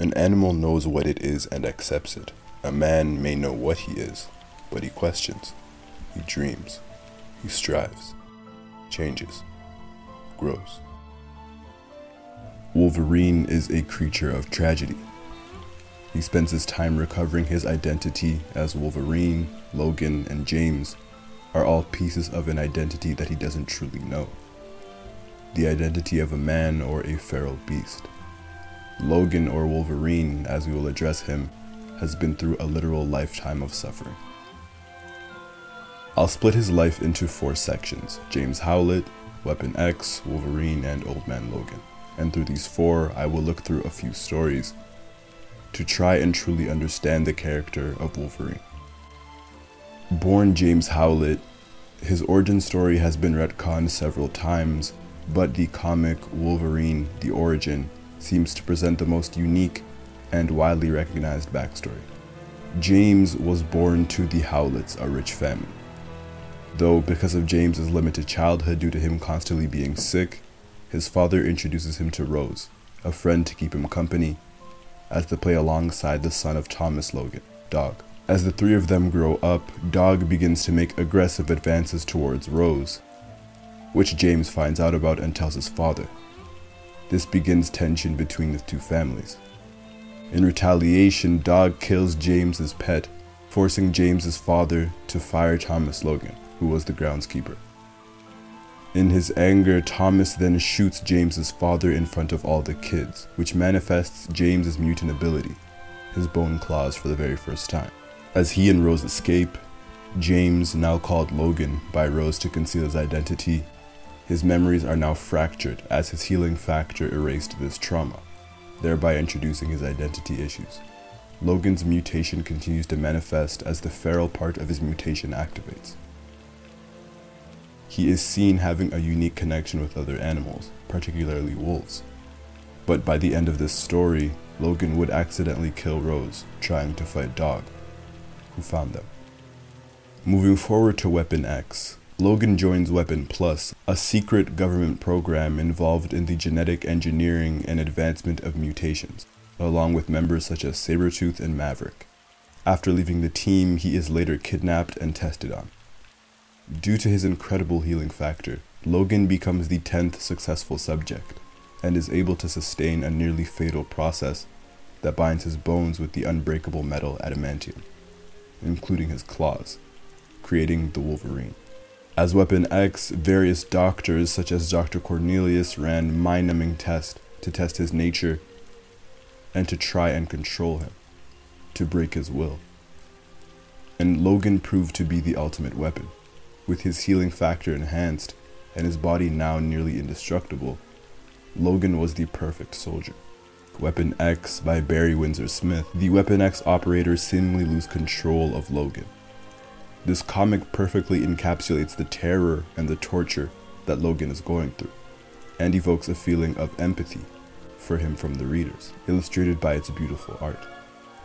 An animal knows what it is and accepts it. A man may know what he is, but he questions. He dreams. He strives. Changes. Grows. Wolverine is a creature of tragedy. He spends his time recovering his identity as Wolverine, Logan, and James are all pieces of an identity that he doesn't truly know. The identity of a man or a feral beast. Logan or Wolverine, as we will address him, has been through a literal lifetime of suffering. I'll split his life into four sections James Howlett, Weapon X, Wolverine, and Old Man Logan. And through these four, I will look through a few stories to try and truly understand the character of Wolverine. Born James Howlett, his origin story has been retconned several times, but the comic Wolverine The Origin seems to present the most unique and widely recognized backstory. James was born to the Howletts, a rich family. Though, because of James's limited childhood due to him constantly being sick, his father introduces him to Rose, a friend to keep him company, as they play alongside the son of Thomas Logan, Dog. As the three of them grow up, Dog begins to make aggressive advances towards Rose, which James finds out about and tells his father. This begins tension between the two families. In retaliation, Dog kills James's pet, forcing James's father to fire Thomas Logan, who was the groundskeeper. In his anger, Thomas then shoots James's father in front of all the kids, which manifests James's mutant ability, his bone claws for the very first time. As he and Rose escape, James, now called Logan by Rose to conceal his identity, his memories are now fractured as his healing factor erased this trauma, thereby introducing his identity issues. Logan's mutation continues to manifest as the feral part of his mutation activates. He is seen having a unique connection with other animals, particularly wolves. But by the end of this story, Logan would accidentally kill Rose, trying to fight Dog, who found them. Moving forward to Weapon X, Logan joins Weapon Plus, a secret government program involved in the genetic engineering and advancement of mutations, along with members such as Sabretooth and Maverick. After leaving the team, he is later kidnapped and tested on. Due to his incredible healing factor, Logan becomes the 10th successful subject and is able to sustain a nearly fatal process that binds his bones with the unbreakable metal adamantium, including his claws, creating the Wolverine. As Weapon X, various doctors such as Dr. Cornelius ran mind-numbing tests to test his nature and to try and control him, to break his will. And Logan proved to be the ultimate weapon. With his healing factor enhanced and his body now nearly indestructible, Logan was the perfect soldier. Weapon X by Barry Windsor Smith, the Weapon X operators seemingly lose control of Logan this comic perfectly encapsulates the terror and the torture that Logan is going through, and evokes a feeling of empathy for him from the readers, illustrated by its beautiful art.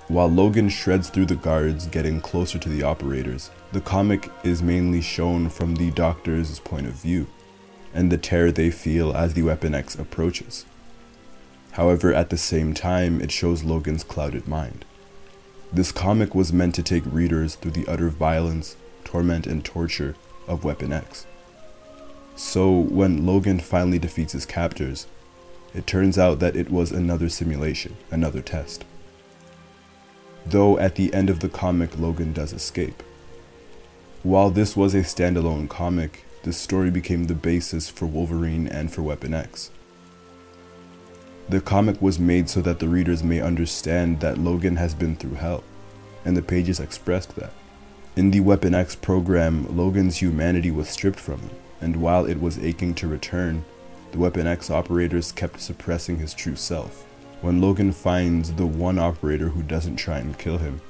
While Logan shreds through the guards, getting closer to the operators, the comic is mainly shown from the doctor's point of view, and the terror they feel as the Weapon X approaches. However, at the same time, it shows Logan's clouded mind. This comic was meant to take readers through the utter violence, torment, and torture of Weapon X. So, when Logan finally defeats his captors, it turns out that it was another simulation, another test. Though at the end of the comic, Logan does escape. While this was a standalone comic, this story became the basis for Wolverine and for Weapon X. The comic was made so that the readers may understand that Logan has been through hell, and the pages expressed that. In the Weapon X program, Logan's humanity was stripped from him, and while it was aching to return, the Weapon X operators kept suppressing his true self. When Logan finds the one operator who doesn't try and kill him,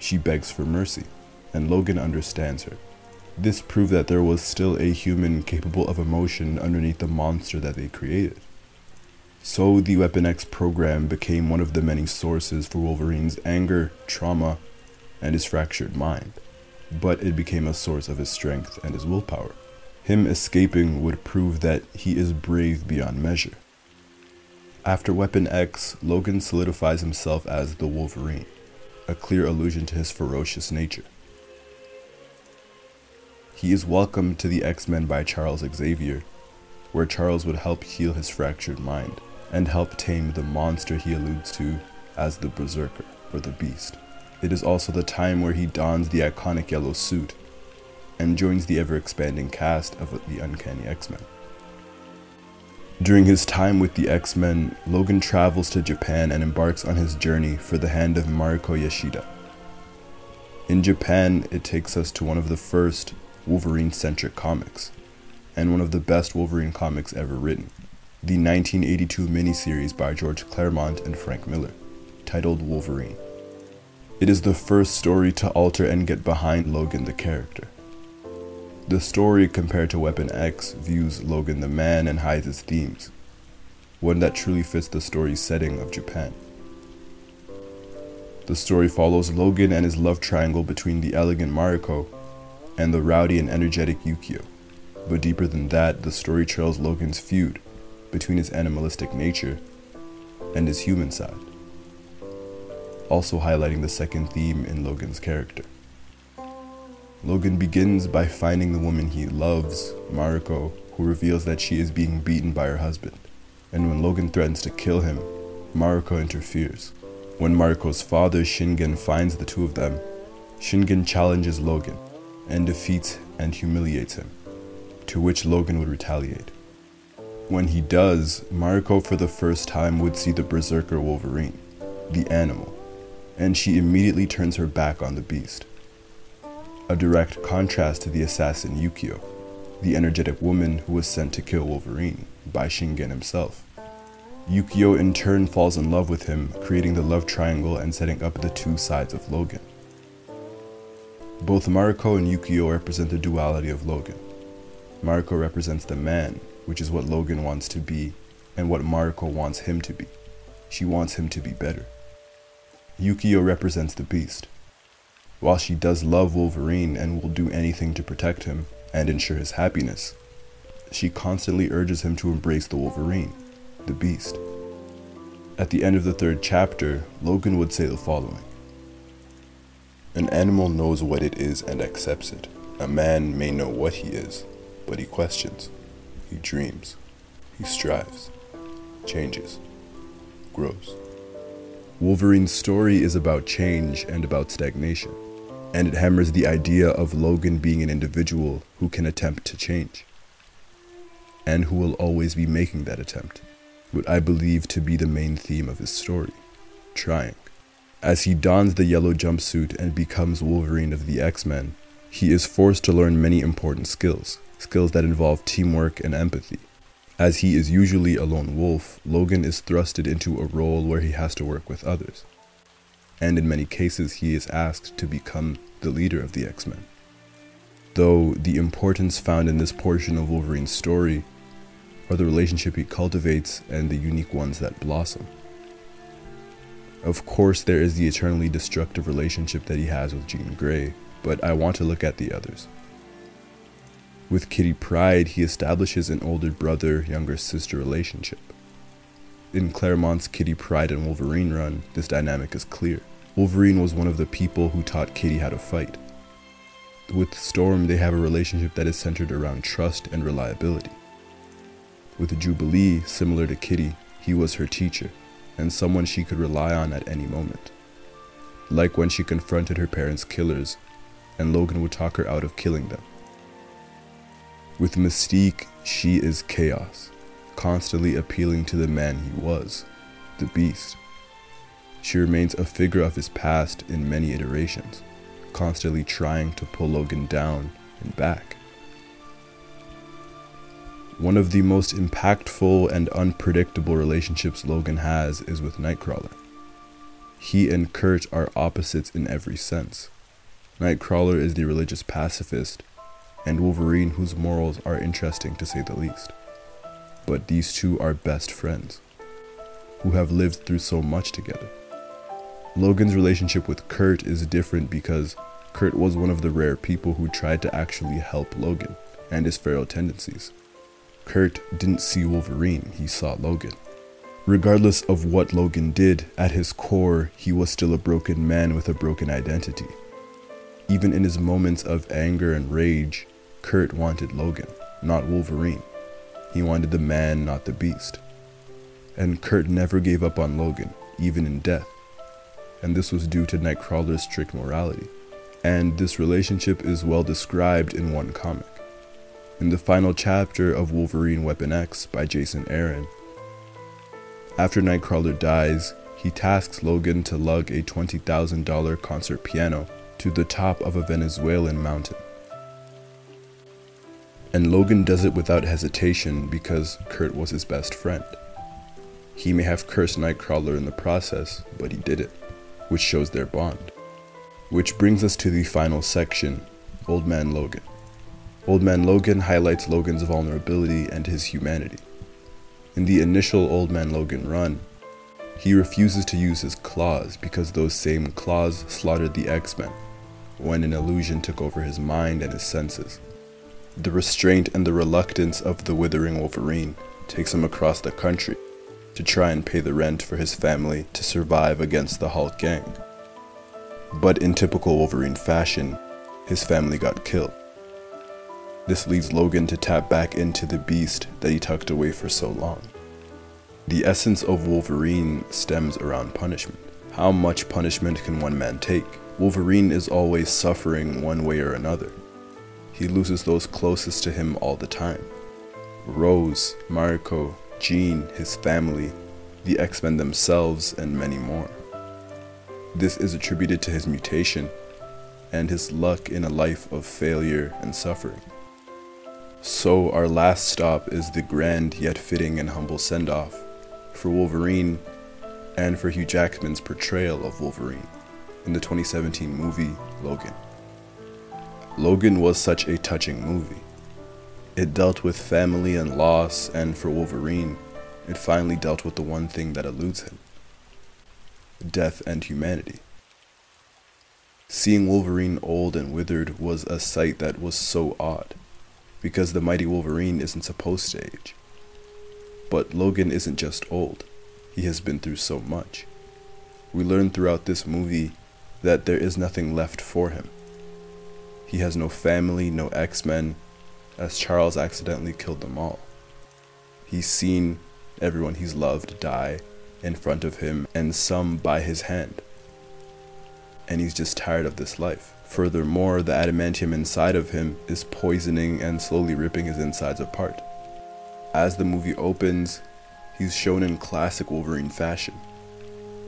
she begs for mercy, and Logan understands her. This proved that there was still a human capable of emotion underneath the monster that they created. So the Weapon X program became one of the many sources for Wolverine's anger, trauma, and his fractured mind. But it became a source of his strength and his willpower. Him escaping would prove that he is brave beyond measure. After Weapon X, Logan solidifies himself as the Wolverine, a clear allusion to his ferocious nature. He is welcomed to the X Men by Charles Xavier, where Charles would help heal his fractured mind and help tame the monster he alludes to as the Berserker or the Beast. It is also the time where he dons the iconic yellow suit and joins the ever expanding cast of the Uncanny X Men. During his time with the X Men, Logan travels to Japan and embarks on his journey for the hand of Mariko Yashida. In Japan, it takes us to one of the first Wolverine centric comics, and one of the best Wolverine comics ever written the 1982 miniseries by George Claremont and Frank Miller, titled Wolverine. It is the first story to alter and get behind Logan the character. The story, compared to Weapon X, views Logan the man and hides his themes, one that truly fits the story's setting of Japan. The story follows Logan and his love triangle between the elegant Mariko and the rowdy and energetic Yukio. But deeper than that, the story trails Logan's feud between his animalistic nature and his human side, also highlighting the second theme in Logan's character. Logan begins by finding the woman he loves, Mariko, who reveals that she is being beaten by her husband. And when Logan threatens to kill him, Mariko interferes. When Mariko's father, Shingen, finds the two of them, Shingen challenges Logan and defeats and humiliates him, to which Logan would retaliate. When he does, Mariko for the first time would see the Berserker Wolverine, the animal, and she immediately turns her back on the beast. A direct contrast to the assassin Yukio, the energetic woman who was sent to kill Wolverine by Shingen himself. Yukio in turn falls in love with him, creating the love triangle and setting up the two sides of Logan. Both Mariko and Yukio represent the duality of Logan. Mariko represents the man, which is what Logan wants to be and what Mariko wants him to be. She wants him to be better. Yukio represents the beast. While she does love Wolverine and will do anything to protect him and ensure his happiness, she constantly urges him to embrace the Wolverine, the beast. At the end of the third chapter, Logan would say the following An animal knows what it is and accepts it. A man may know what he is, but he questions. He dreams. He strives, changes, grows. Wolverine's story is about change and about stagnation, and it hammers the idea of Logan being an individual who can attempt to change, and who will always be making that attempt. What I believe to be the main theme of his story trying. As he dons the yellow jumpsuit and becomes Wolverine of the X Men, he is forced to learn many important skills, skills that involve teamwork and empathy. As he is usually a lone wolf, Logan is thrusted into a role where he has to work with others. And in many cases, he is asked to become the leader of the X Men. Though the importance found in this portion of Wolverine's story are the relationship he cultivates and the unique ones that blossom. Of course, there is the eternally destructive relationship that he has with Jean Grey, but I want to look at the others. With Kitty Pryde, he establishes an older brother younger sister relationship. In Claremont's Kitty Pryde and Wolverine run, this dynamic is clear. Wolverine was one of the people who taught Kitty how to fight. With Storm, they have a relationship that is centered around trust and reliability. With Jubilee, similar to Kitty, he was her teacher and someone she could rely on at any moment. Like when she confronted her parents' killers, and Logan would talk her out of killing them. With Mystique, she is chaos, constantly appealing to the man he was, the beast. She remains a figure of his past in many iterations, constantly trying to pull Logan down and back. One of the most impactful and unpredictable relationships Logan has is with Nightcrawler. He and Kurt are opposites in every sense. Nightcrawler is the religious pacifist and Wolverine, whose morals are interesting to say the least. But these two are best friends, who have lived through so much together. Logan's relationship with Kurt is different because Kurt was one of the rare people who tried to actually help Logan and his feral tendencies. Kurt didn't see Wolverine, he saw Logan. Regardless of what Logan did, at his core, he was still a broken man with a broken identity. Even in his moments of anger and rage, Kurt wanted Logan, not Wolverine. He wanted the man, not the beast. And Kurt never gave up on Logan, even in death. And this was due to Nightcrawler's strict morality. And this relationship is well described in one comic. In the final chapter of Wolverine Weapon X by Jason Aaron, after Nightcrawler dies, he tasks Logan to lug a $20,000 concert piano to the top of a Venezuelan mountain. And Logan does it without hesitation because Kurt was his best friend. He may have cursed Nightcrawler in the process, but he did it, which shows their bond. Which brings us to the final section Old Man Logan. Old Man Logan highlights Logan's vulnerability and his humanity. In the initial Old Man Logan run, he refuses to use his claws because those same claws slaughtered the X Men when an illusion took over his mind and his senses. The restraint and the reluctance of the withering Wolverine takes him across the country to try and pay the rent for his family to survive against the Hulk gang. But in typical Wolverine fashion, his family got killed. This leads Logan to tap back into the beast that he tucked away for so long. The essence of Wolverine stems around punishment. How much punishment can one man take? Wolverine is always suffering one way or another. He loses those closest to him all the time. Rose, Mariko, Jean, his family, the X-Men themselves, and many more. This is attributed to his mutation and his luck in a life of failure and suffering. So, our last stop is the grand yet fitting and humble send off for Wolverine and for Hugh Jackman's portrayal of Wolverine in the 2017 movie Logan. Logan was such a touching movie. It dealt with family and loss, and for Wolverine, it finally dealt with the one thing that eludes him death and humanity. Seeing Wolverine old and withered was a sight that was so odd because the mighty Wolverine isn't supposed to age. But Logan isn't just old, he has been through so much. We learn throughout this movie that there is nothing left for him. He has no family, no X Men, as Charles accidentally killed them all. He's seen everyone he's loved die in front of him, and some by his hand. And he's just tired of this life. Furthermore, the adamantium inside of him is poisoning and slowly ripping his insides apart. As the movie opens, he's shown in classic Wolverine fashion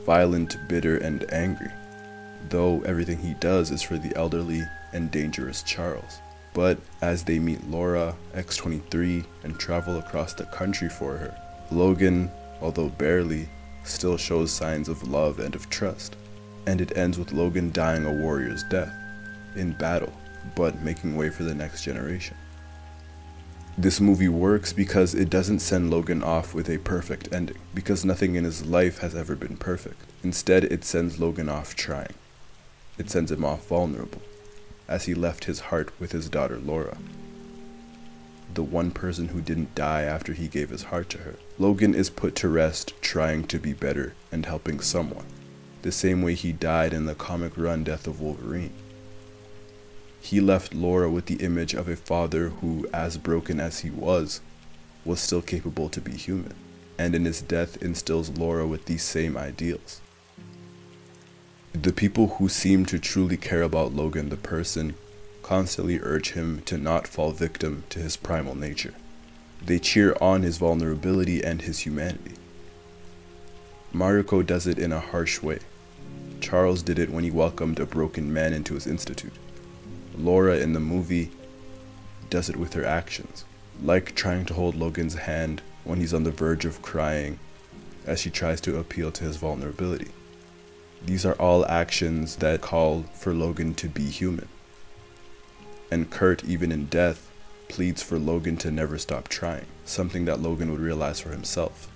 violent, bitter, and angry, though everything he does is for the elderly and dangerous Charles. But as they meet Laura, X23, and travel across the country for her, Logan, although barely, still shows signs of love and of trust. And it ends with Logan dying a warrior's death in battle, but making way for the next generation. This movie works because it doesn't send Logan off with a perfect ending, because nothing in his life has ever been perfect. Instead, it sends Logan off trying. It sends him off vulnerable, as he left his heart with his daughter Laura. The one person who didn't die after he gave his heart to her. Logan is put to rest trying to be better and helping someone, the same way he died in the comic run Death of Wolverine. He left Laura with the image of a father who, as broken as he was, was still capable to be human, and in his death instills Laura with these same ideals. The people who seem to truly care about Logan the person constantly urge him to not fall victim to his primal nature. They cheer on his vulnerability and his humanity. Mariko does it in a harsh way. Charles did it when he welcomed a broken man into his institute. Laura in the movie does it with her actions, like trying to hold Logan's hand when he's on the verge of crying as she tries to appeal to his vulnerability. These are all actions that call for Logan to be human. And Kurt, even in death, pleads for Logan to never stop trying, something that Logan would realize for himself.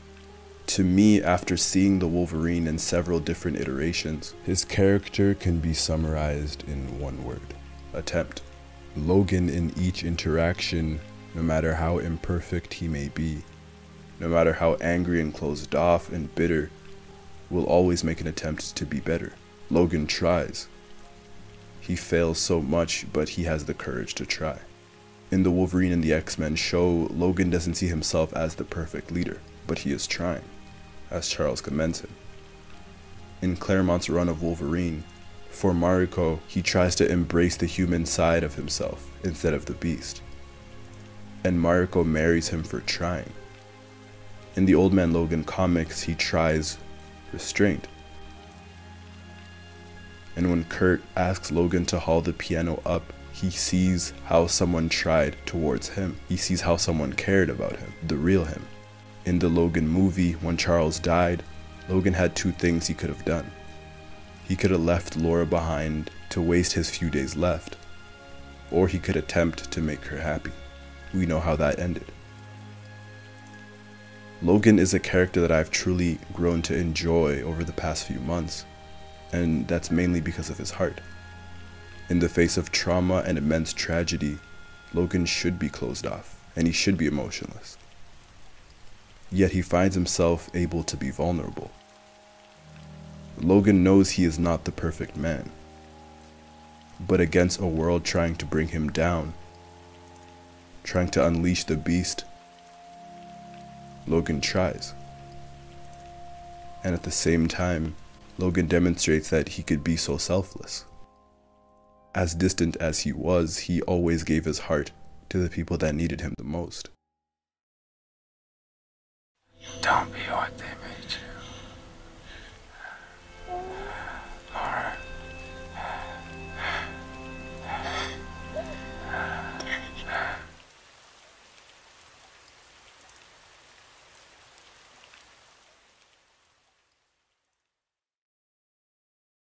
To me, after seeing the Wolverine in several different iterations, his character can be summarized in one word attempt. Logan, in each interaction, no matter how imperfect he may be, no matter how angry and closed off and bitter, will always make an attempt to be better. Logan tries. He fails so much, but he has the courage to try. In the Wolverine and the X-Men show, Logan doesn't see himself as the perfect leader, but he is trying, as Charles commends him. In Claremont's run of Wolverine, for Mariko, he tries to embrace the human side of himself instead of the beast. And Mariko marries him for trying. In the Old Man Logan comics, he tries restraint. And when Kurt asks Logan to haul the piano up, he sees how someone tried towards him. He sees how someone cared about him, the real him. In the Logan movie, when Charles died, Logan had two things he could have done. He could have left Laura behind to waste his few days left, or he could attempt to make her happy. We know how that ended. Logan is a character that I've truly grown to enjoy over the past few months, and that's mainly because of his heart. In the face of trauma and immense tragedy, Logan should be closed off, and he should be emotionless. Yet he finds himself able to be vulnerable. Logan knows he is not the perfect man, but against a world trying to bring him down, trying to unleash the beast, Logan tries. And at the same time, Logan demonstrates that he could be so selfless. As distant as he was, he always gave his heart to the people that needed him the most. Don't be what they